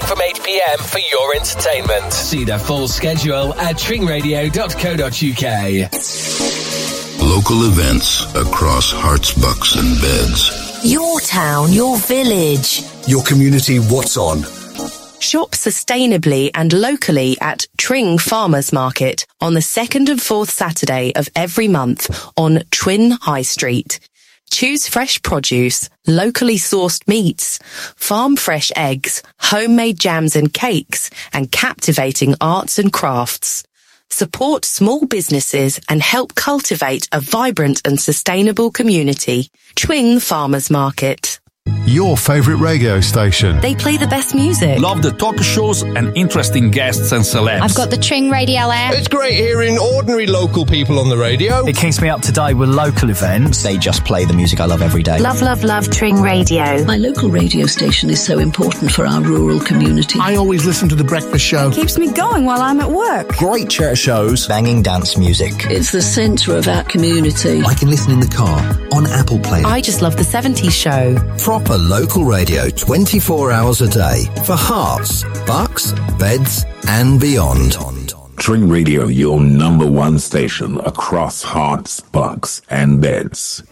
from 8 pm for your entertainment. See the full schedule at tringradio.co.uk. Local events across Herts, bucks, and beds. Your town, your village. Your community, what's on? Shop sustainably and locally at Tring Farmers Market on the second and fourth Saturday of every month on Tring High Street. Choose fresh produce, locally sourced meats, farm fresh eggs, homemade jams and cakes, and captivating arts and crafts. Support small businesses and help cultivate a vibrant and sustainable community. Tring Farmers Market. Your favourite radio station. They play the best music. Love the talk shows and interesting guests and celebs. I've got the Tring Radio app. It's great hearing ordinary local people on the radio. It keeps me up to date with local events. They just play the music I love every day. Love, love, love Tring Radio. My local radio station is so important for our rural community. I always listen to The Breakfast Show. Keeps me going while I'm at work. Great church shows, banging dance music. It's the centre of our community. I can listen in the car, on Apple Play. I just love the 70s show. Proper local radio 24 hours a day for Herts, bucks, beds, and beyond. Tring Radio, your number one station across Herts, bucks, and beds.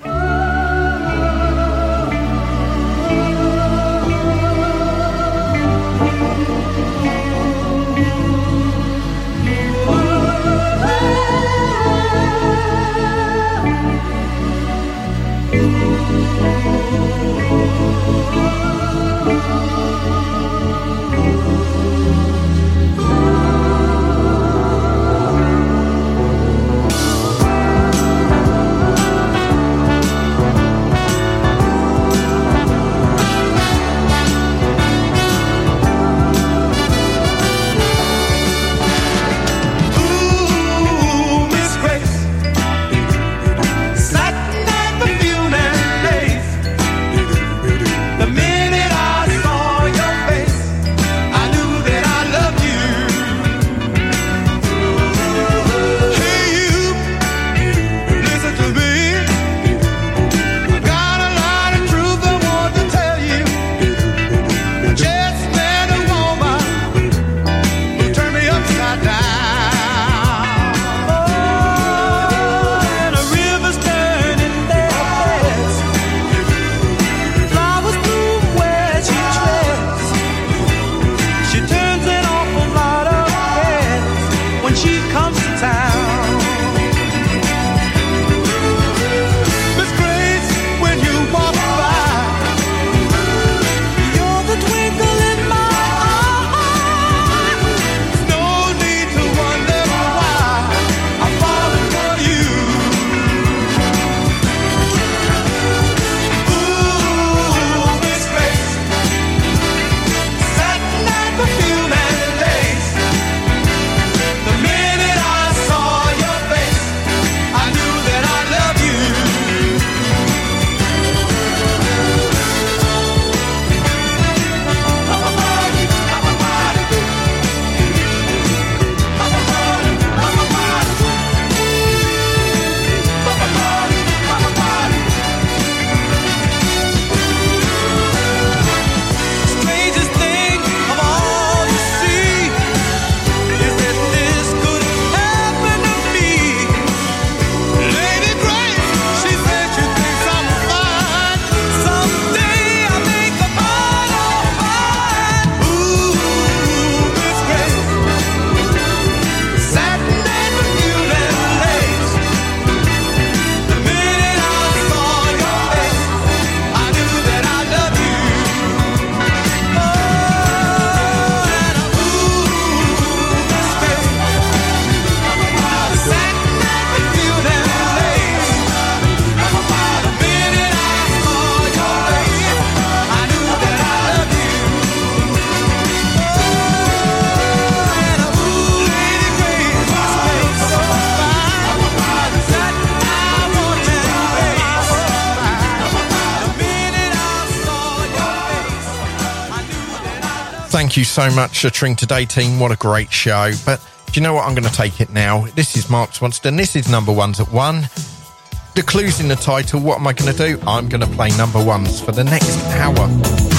You so much, for Tring Today team. What a great show. But do you know what? I'm going to take it now. This is Mark Swanston. This is number ones at one. The clues in the title. What am I going to do? I'm going to play number ones for the next hour.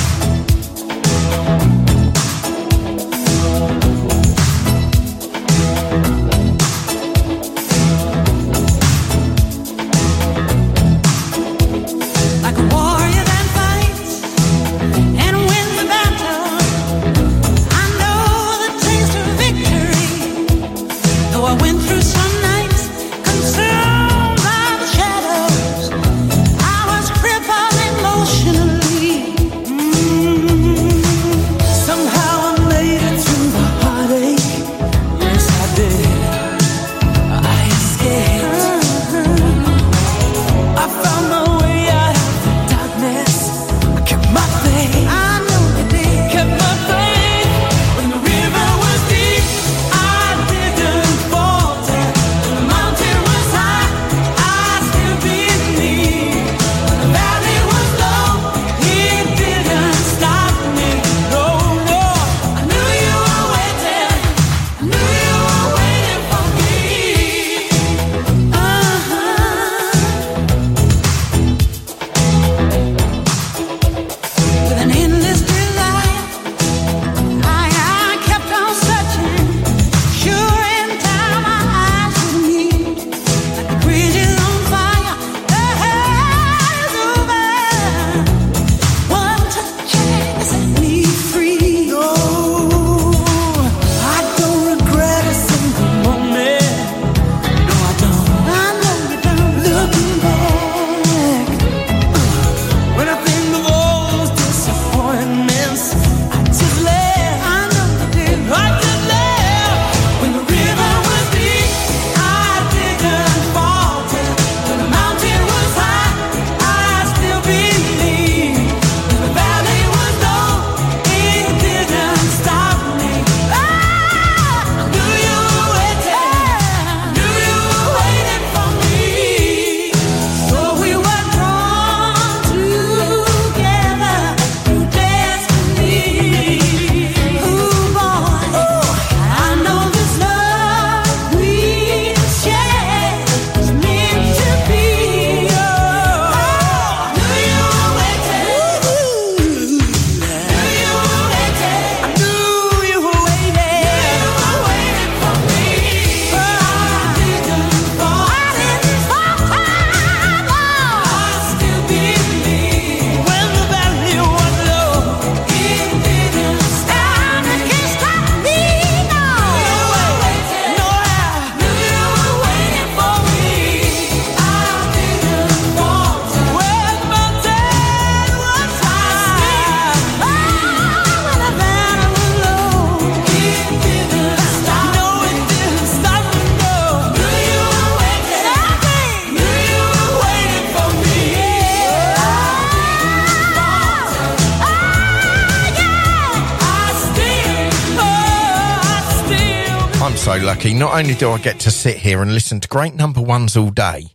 Lucky. Not only do I get to sit here and listen to great number ones all day,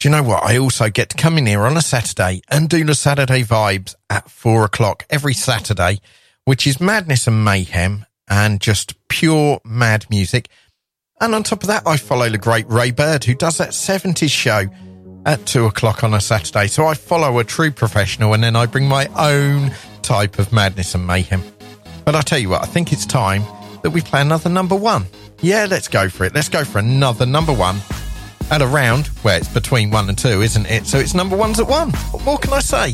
do you know what? I also get to come in here on a Saturday and do the Saturday vibes at four o'clock every Saturday, which is madness and mayhem and just pure mad music. And on top of that, I follow the great Ray Bird, who does that 70s show at two o'clock on a Saturday. So I follow a true professional and then I bring my own type of madness and mayhem. But I tell you what, I think it's time that we play another number one. Yeah, let's go for it. Let's go for another number one at a round where it's between one and two, isn't it? So it's number ones at one. What more can I say?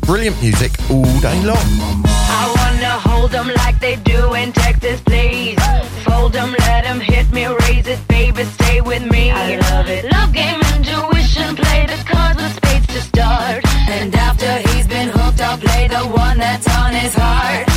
Brilliant music all day long. I wanna hold them like they do in Texas, please. Fold them, let them hit me, raise it, baby, stay with me. I love it. Love game, intuition, play the cards with spades to start. And after he's been hooked, I'll play the one that's on his heart.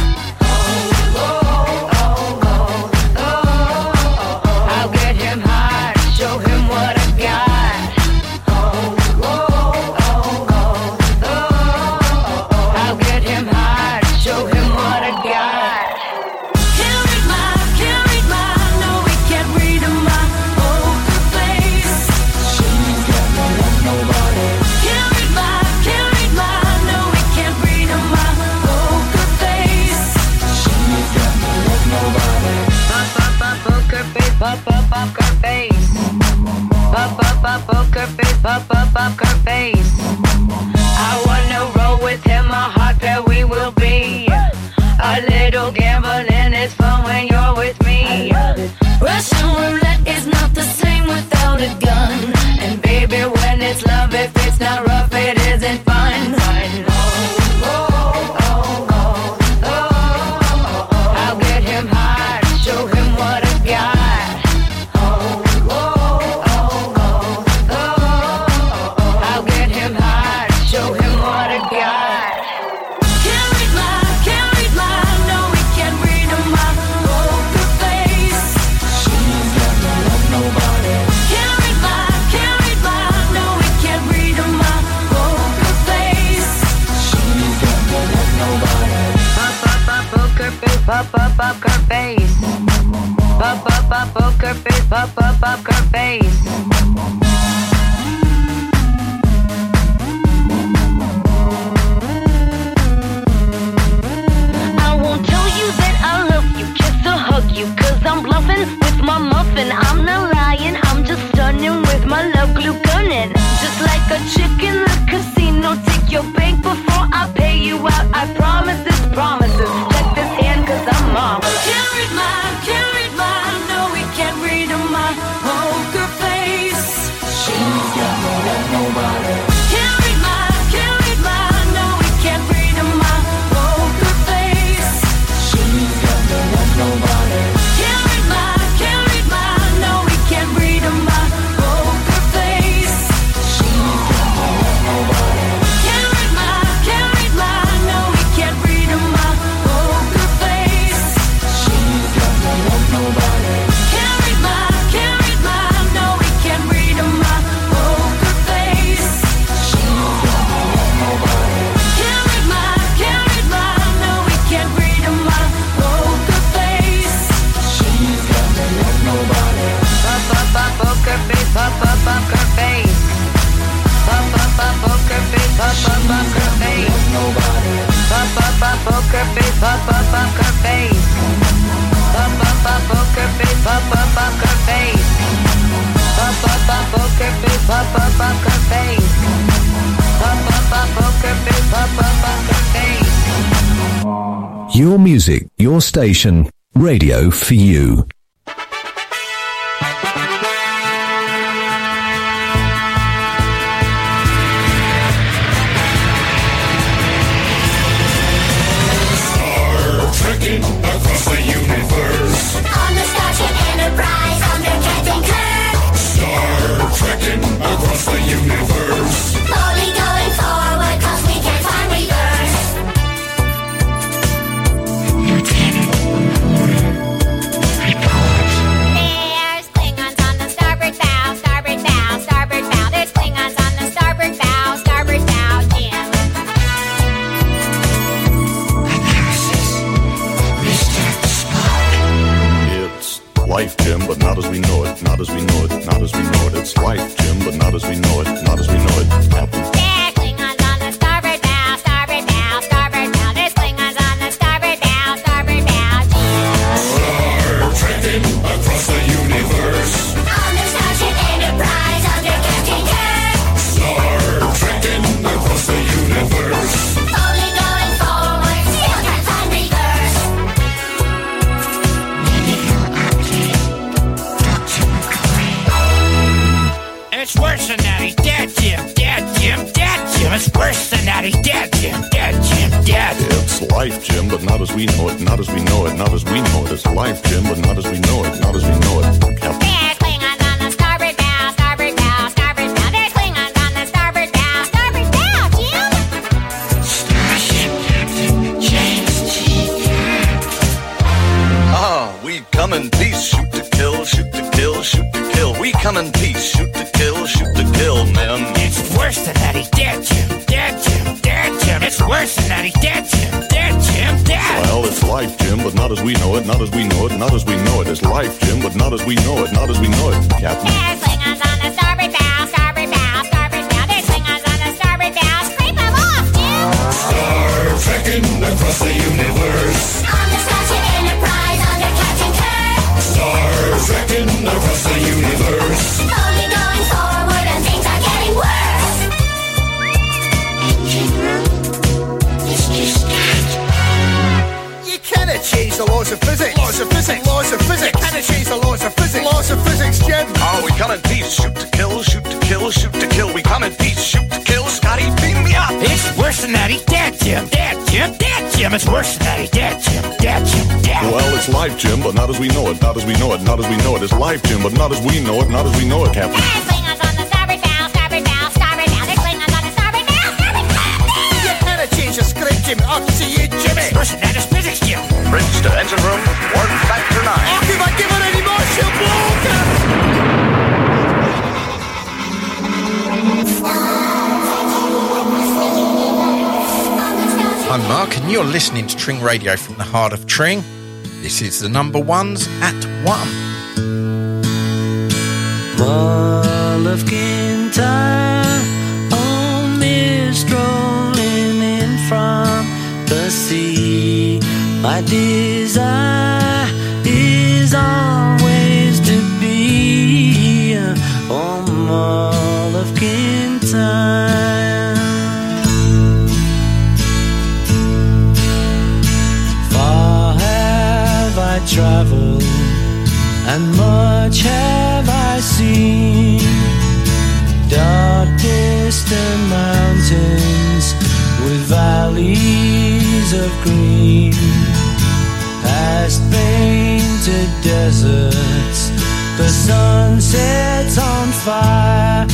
Mom. My, can't Your music, your station, radio for you. Not as we know it, not as we know it, not as we know it. It's life, Jim, but not as we know it, not as we know it. We know it, not as we know it, not as we know it. It's life, Jim, but not as we know it, Laws of physics. Laws of physics. You cannot change the laws of physics. Laws of physics, Jim. Ah, we come in peace, shoot to kill, shoot to kill, shoot to kill. We come in peace, shoot to kill. Scotty, beam me up. It's worse than that. He's dead, Jim. Dead, Jim. Dead, Jim. It's worse than that. He's dead, Jim. Dead, Jim. Dead. Well, it's life, Jim, but not as we know it, not as we know it, not as we know it. It's life, Jim, but not as we know it, not as we know it, Captain. Change the script, Jim. Up to you, Jimmy. It's worse than that. It's physics, Jim. Bridge to engine room, warp factor nine. Oh, if I give it any more, she'll blow. I'm Mark, and you're listening to Tring Radio from the heart of Tring. This is the number ones at one. Mull of Kintyre on me strolling in from the sea. My desire is always to be on Mull of. Far have I traveled, and much have I seen. Dark distant mountains with valleys of green, past painted deserts. The sun sets on fire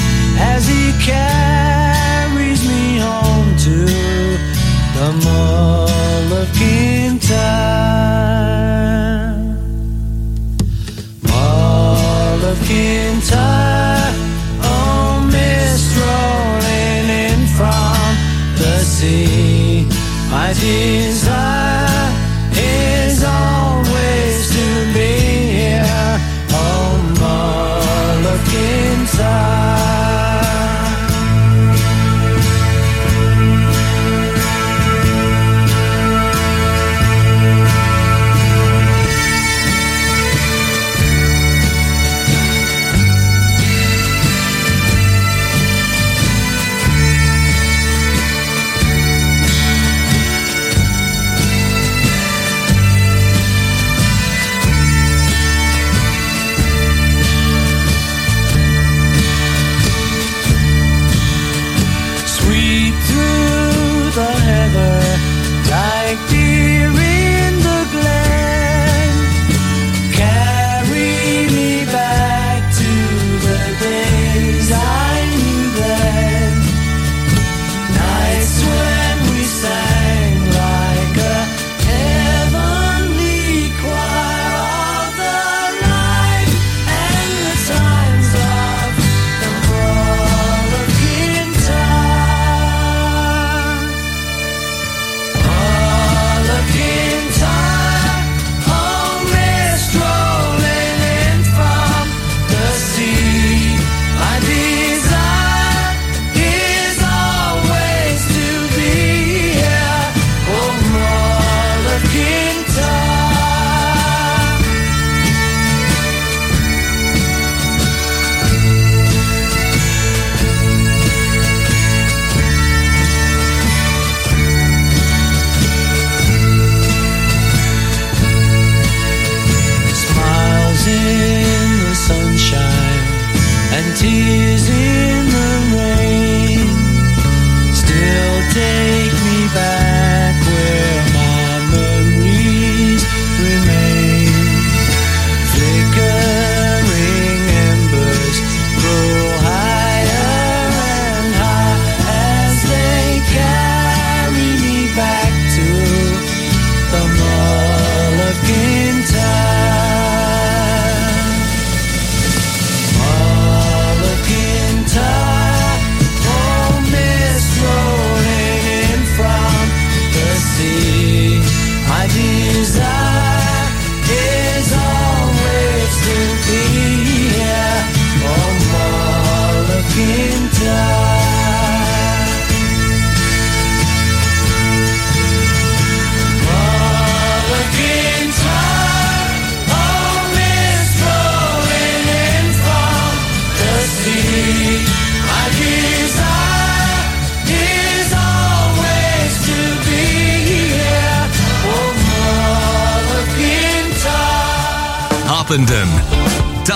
as he carries me home to the Mull of Kintyre. Mull of Kintyre, oh mist rolling in from the sea. My desire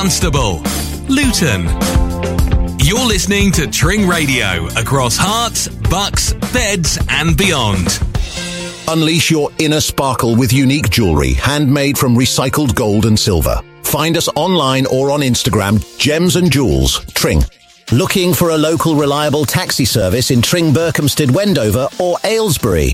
Dunstable, Luton. You're listening to Tring Radio across Herts, Bucks, Beds, and beyond. Unleash your inner sparkle with unique jewelry, handmade from recycled gold and silver. Find us online or on Instagram, Gems and Jewels, Tring. Looking for a local reliable taxi service in Tring, Berkhamsted, Wendover or Aylesbury?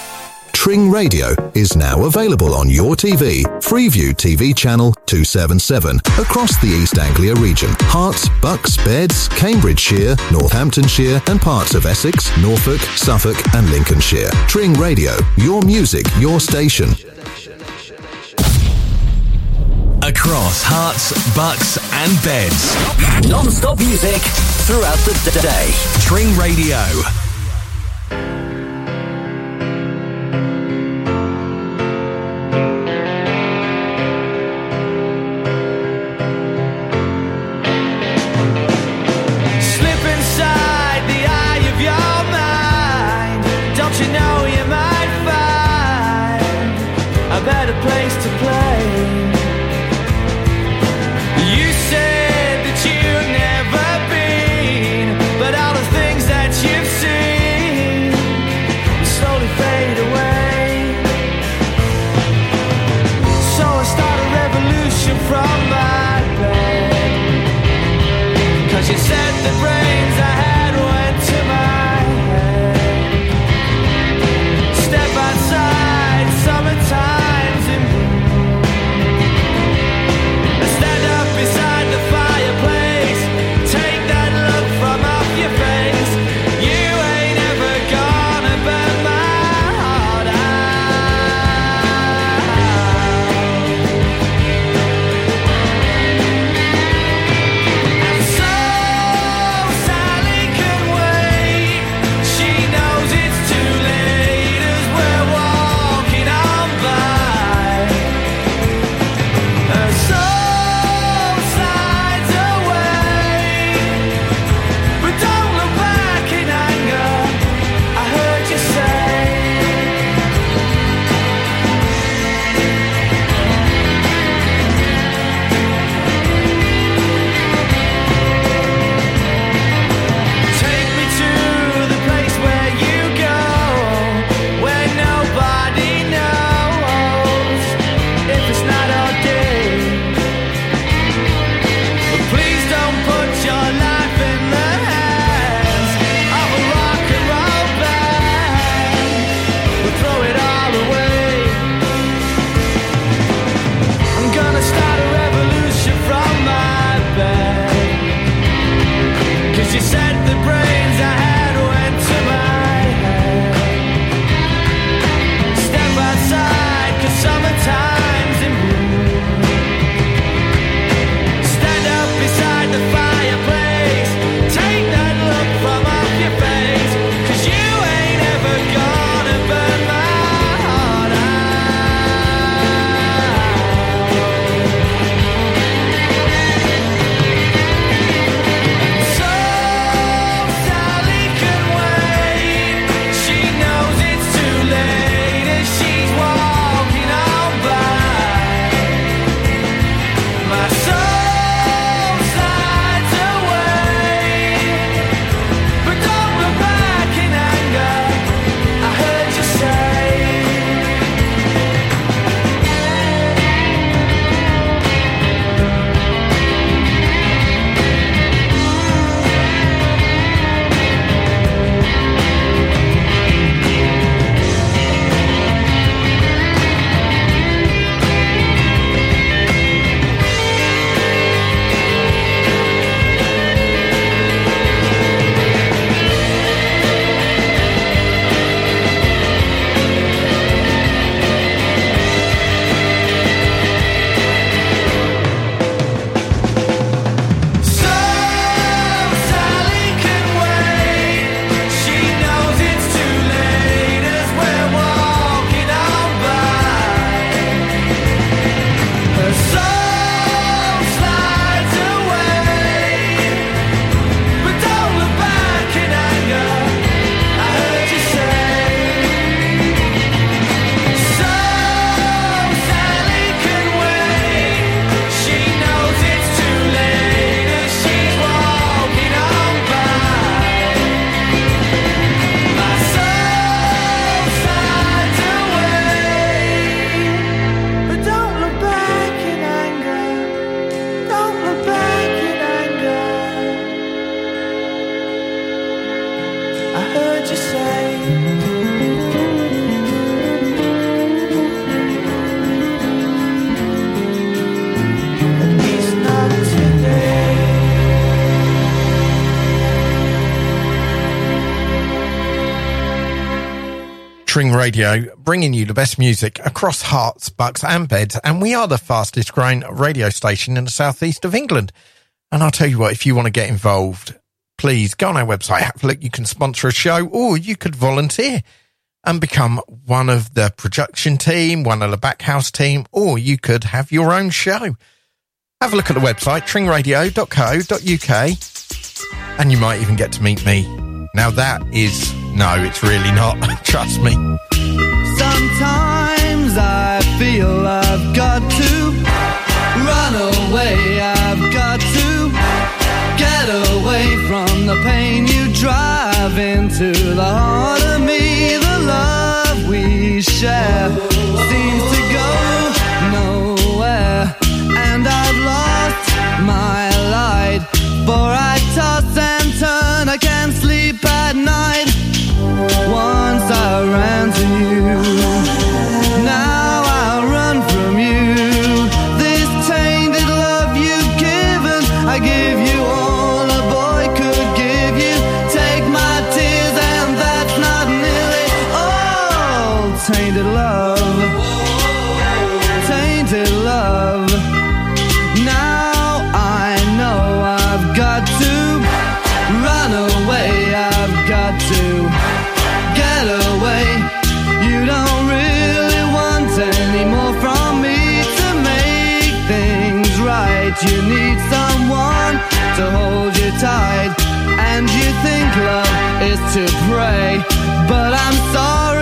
Tring Radio is now available on your TV, Freeview TV channel 277, across the East Anglia region. Herts, Bucks, Beds, Cambridgeshire, Northamptonshire, and parts of Essex, Norfolk, Suffolk, and Lincolnshire. Tring Radio, your music, your station. Across Herts, Bucks, and Beds. Non-stop music throughout the d- day. Tring Radio. Radio, bringing you the best music across Herts, bucks, and beds. And we are the fastest growing radio station in the southeast of England. And I'll tell you what, if you want to get involved, please go on our website, have a look. You can sponsor a show or you could volunteer and become one of the production team, one of the backhouse team, or you could have your own show. Have a look at the website, tringradio.co.uk, and you might even get to meet me. Now that is, no, it's really not. Trust me. Sometimes I feel I've got to run away. I've got to get away from the pain you drive into the heart of me. The love we share seems to go nowhere, and I've lost my light. For I toss and I can't sleep at night. Once I ran to you, now I is to pray. But I'm sorry,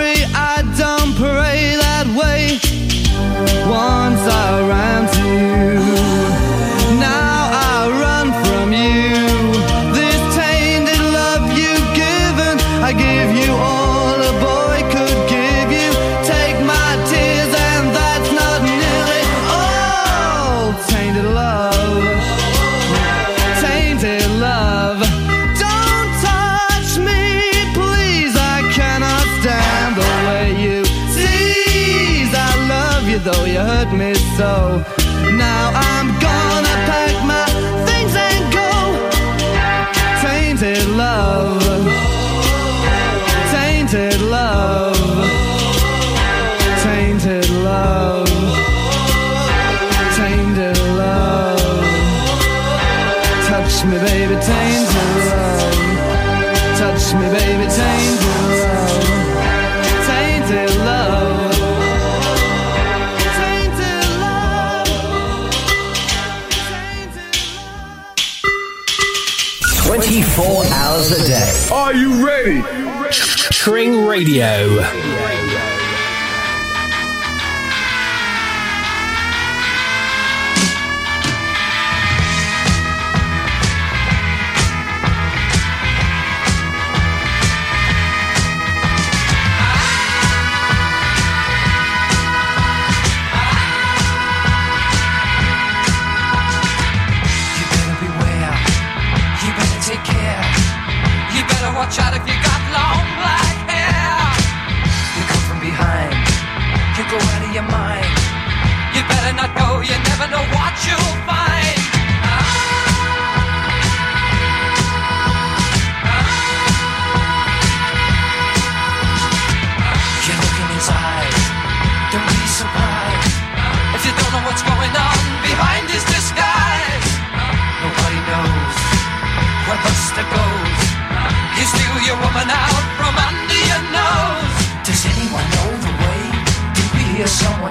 so. Now I'm gonna pack my things and go. Tainted love, tainted love, tainted love, tainted love. Touch me, baby, 24 hours a day. Are you ready? Tring Radio.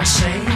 Someone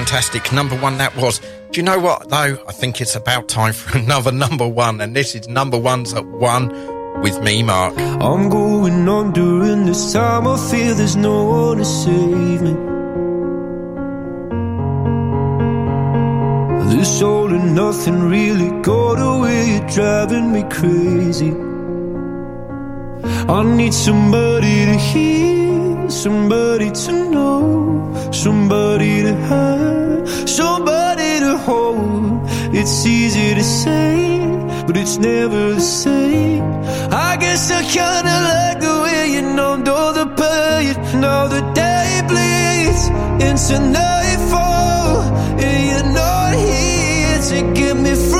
fantastic. Number one that was. Do you know what, though? I think it's about time for another number one, and this is number ones at one with me, Mark. I'm going on during this time. I feel there's no one to save me. This all and nothing really got away. You're driving me crazy. I need somebody to hear, somebody to know, somebody to have, somebody to hold. It's easy to say, but it's never the same. I guess I kinda like the way you numbed all the pain. Now the day bleeds into nightfall, and you're not here to get me through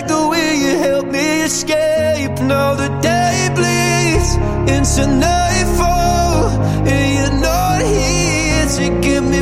help me escape. Now the day bleeds into nightfall, and you're not here to get me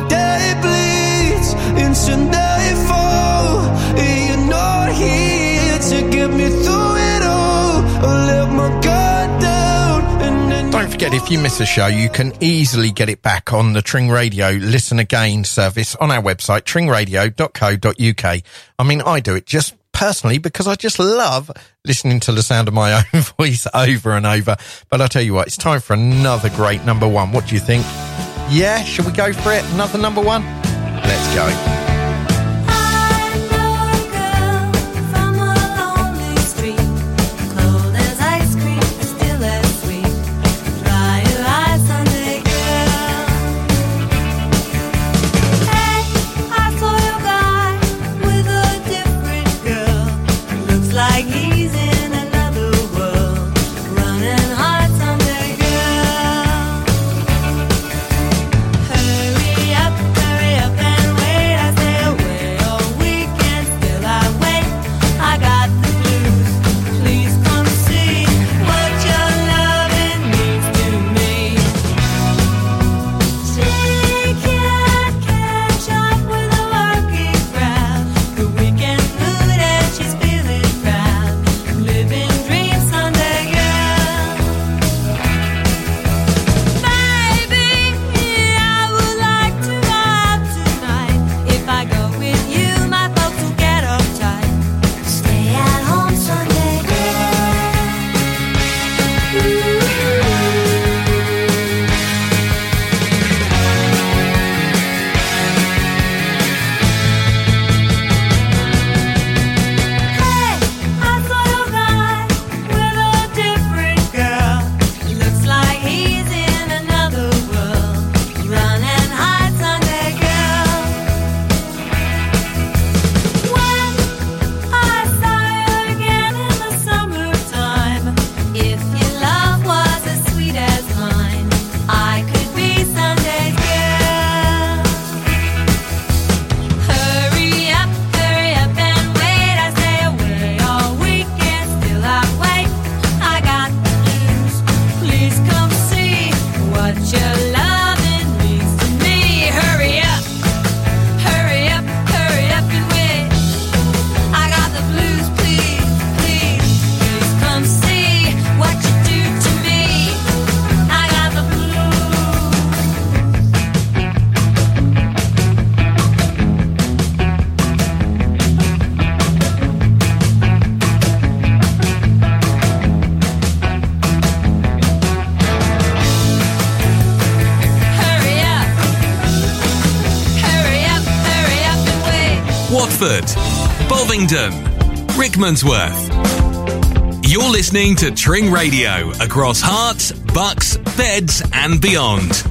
forget, if you miss a show, you can easily get it back on the Tring Radio Listen Again service on our website, tringradio.co.uk. I mean, I do it just personally because I just love listening to the sound of my own voice over and over. But I'll tell you what, it's time for another great number one. What do you think? Yeah, should we go for it? Another number one? Let's go. Bovingdon, Rickmansworth. You're listening to Tring Radio across Herts, Bucks, Beds, and beyond.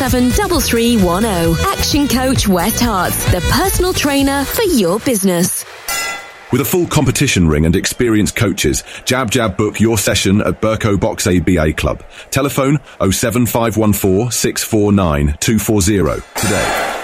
773310. Action Coach West Herts, the personal trainer for your business. With a full competition ring and experienced coaches, Jab Jab book your session at Burko Box ABA Club. Telephone 07514 649 240 today.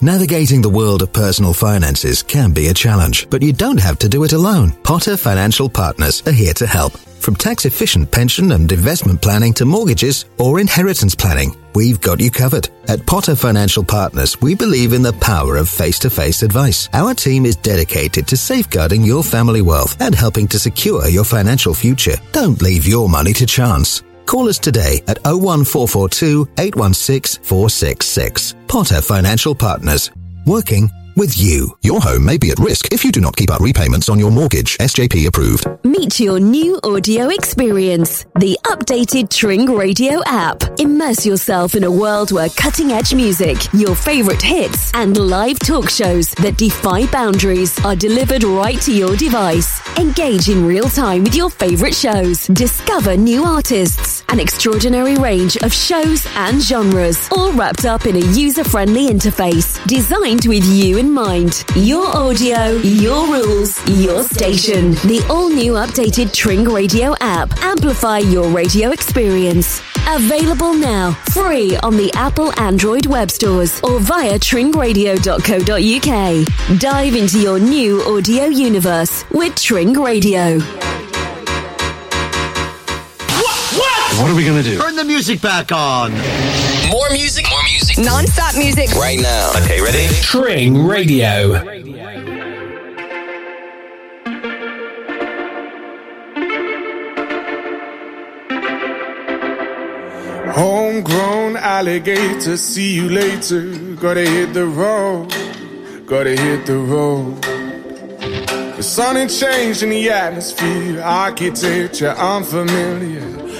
Navigating the world of personal finances can be a challenge, but you don't have to do it alone. Potter Financial Partners are here to help. From tax efficient pension and investment planning to mortgages or inheritance planning, we've got you covered. At Potter Financial Partners, we believe in the power of face to face advice. Our team is dedicated to safeguarding your family wealth and helping to secure your financial future. Don't leave your money to chance. Call us today at 01442 816 466. Potter Financial Partners. Working with you. Your home may be at risk if you do not keep up repayments on your mortgage. SJP approved. Meet your new audio experience, the updated Tring Radio app. Immerse yourself in a world where cutting edge music, your favorite hits, and live talk shows that defy boundaries are delivered right to your device. Engage in real time with your favorite shows. Discover new artists, an extraordinary range of shows and genres, all wrapped up in a user friendly interface designed with you in mind. Your audio, your rules, your station. The all new updated Tring Radio app. Amplify your radio experience. Available now, free on the Apple Android web stores or via tringradio.co.uk. Dive into your new audio universe with Tring Radio. What are we gonna do? Turn the music back on. More music, more music. Non-stop music. Right now. Okay, ready? Tring Radio. Homegrown alligator, see you later. Gotta hit the road, gotta hit the road. The sun ain't changed in the atmosphere, architecture unfamiliar.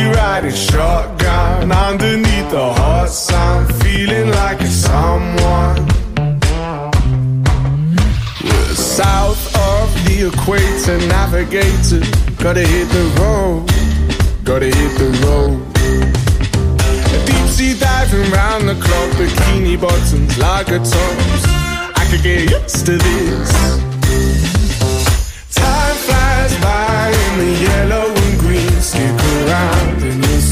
Riding shotgun underneath the hot sun, feeling like it's someone. We're south of the equator, navigator. Gotta hit the road, gotta hit the road. Deep sea diving round the clock, bikini bottoms, lager tops. I could get used to this. Time flies by in the yellow and green. Stick around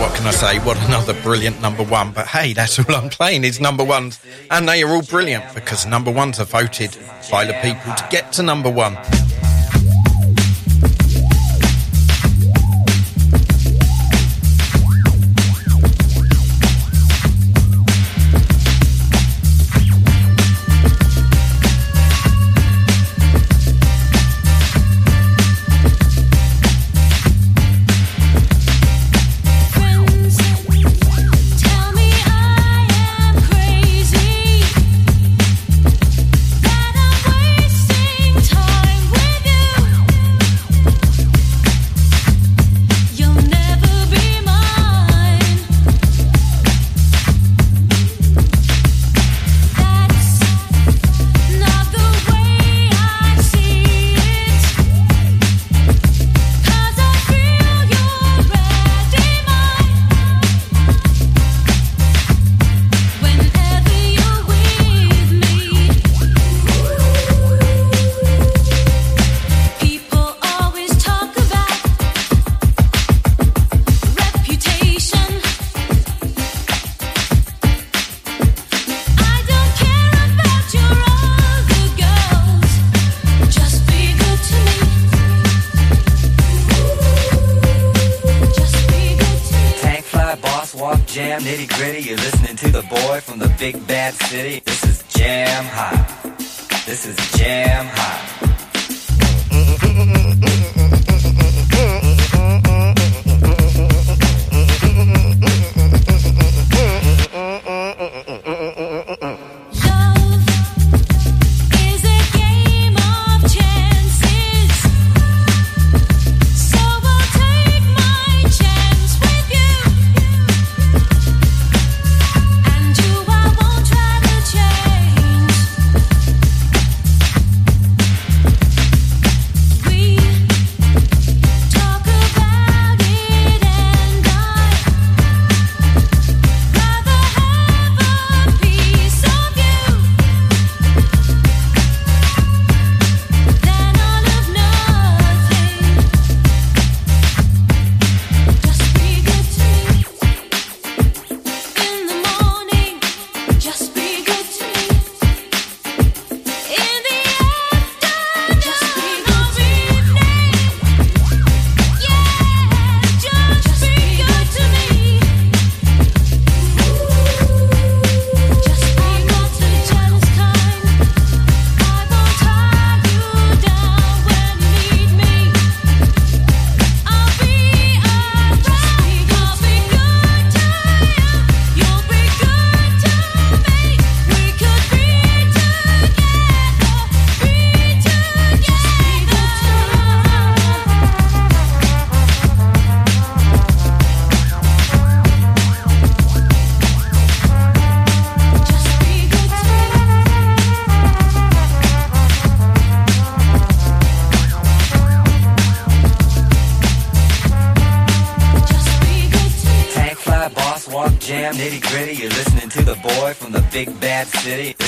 what can I say? What another brilliant number one. But hey, that's all I'm playing is number ones. And they are all brilliant because number ones are voted by the people to get to number one. City.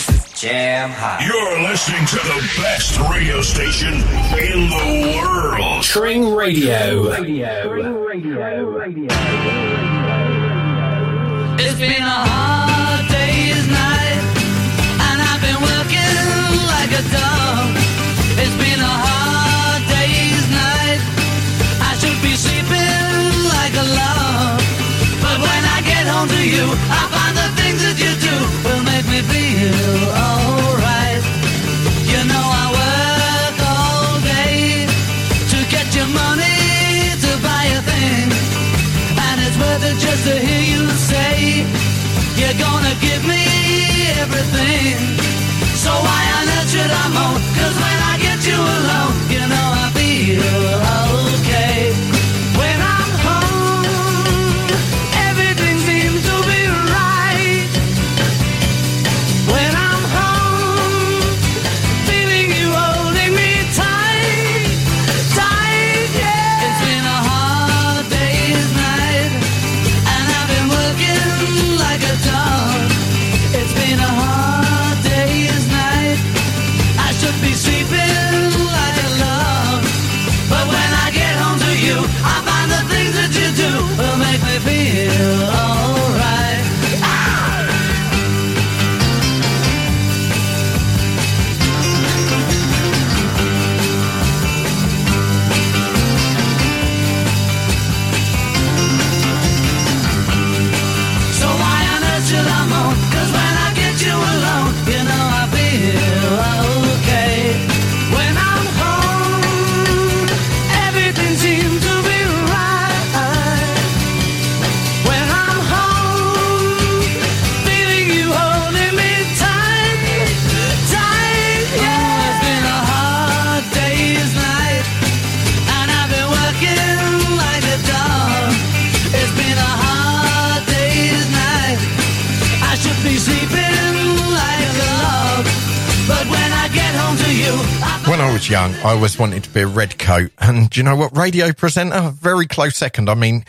I always wanted to be a red coat. And you know what? Radio presenter, very close second. I mean,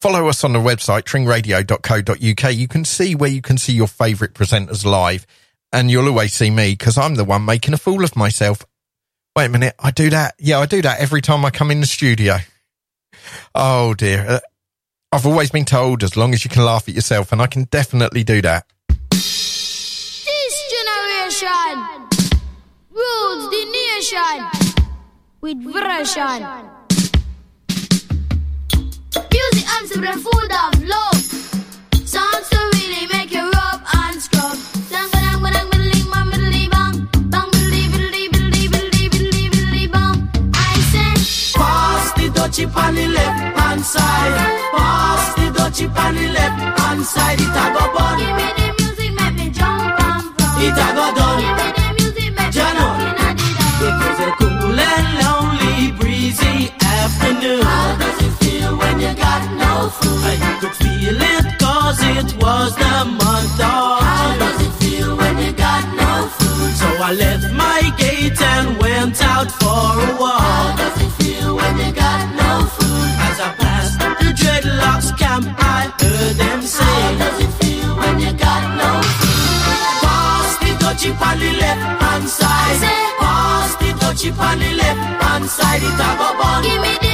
follow us on the website, tringradio.co.uk. You can see where you can see your favourite presenters live. And you'll always see me because I'm the one making a fool of myself. Wait a minute. I do that. Yeah, I do that every time I come in the studio. Oh dear. Uh, I've always been told as long as you can laugh at yourself, and I can definitely do that. Rules the nation with version. Music arms to the food of love. Songs to really make you rub and scrub. Dutchie on the left hand side. Pass the dutchie on the left hand side. It a go bun. give me the music, make me jump and from. It a go done. Afternoon. How does it feel when you got no food? You could feel it cause it was the month of How June. does it feel when you got no food? So I left my gate and went out for a walk. How does it feel when you got no food? As I passed the dreadlocks camp, I heard them say. How does it feel when you got no food? Pass the dutchie on the left hand side. Pass the dutchie on the left hand side. It a go bun. Give me the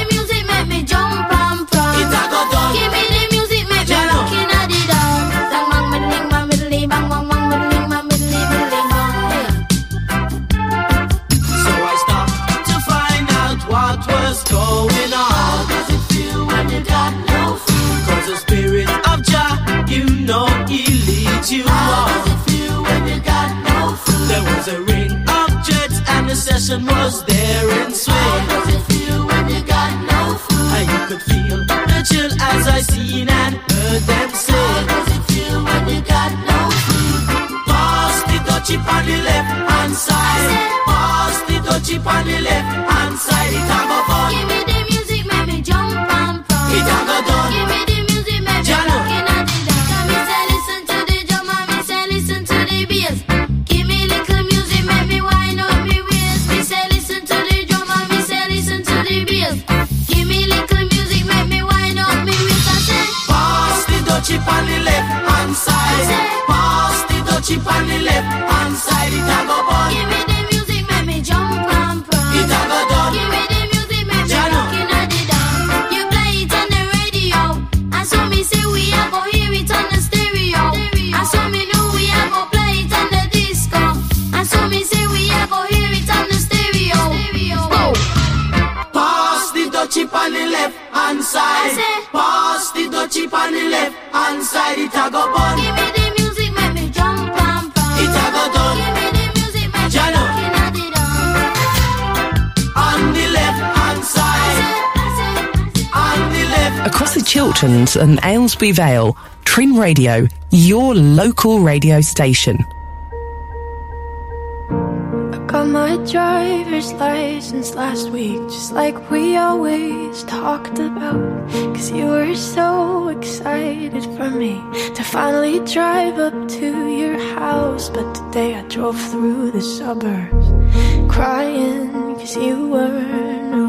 the session was there How swing. does it feel when you got no food? And you could feel the chill as I seen and heard them How sing. does it feel when you got no food? Pass the dutchie on the left hand side. Pass the dutchie on the left hand side. It a And Aylesbury Vale, Tring Radio, your local radio station. I got my driver's license last week, just like we always talked about. Cause you were so excited for me to finally drive up to your house. But today I drove through the suburbs, crying cause you weren't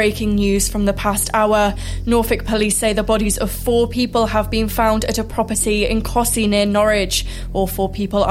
breaking news from the past hour. Norfolk police say the bodies of four people have been found at a property in Costessey near Norwich. All four people